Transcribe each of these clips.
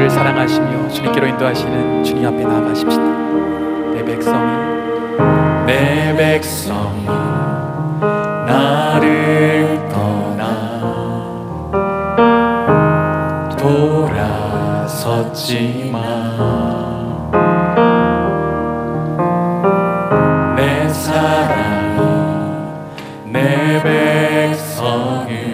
우리를 사랑하시며 주님께로 인도하시는 주님 앞에 나아가십시다. 내 백성이 내 백성이 나를 떠나 돌아섰지만 내 사랑이 내 백성이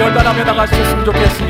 결단하며 나갈 수 있으면 좋겠습니다.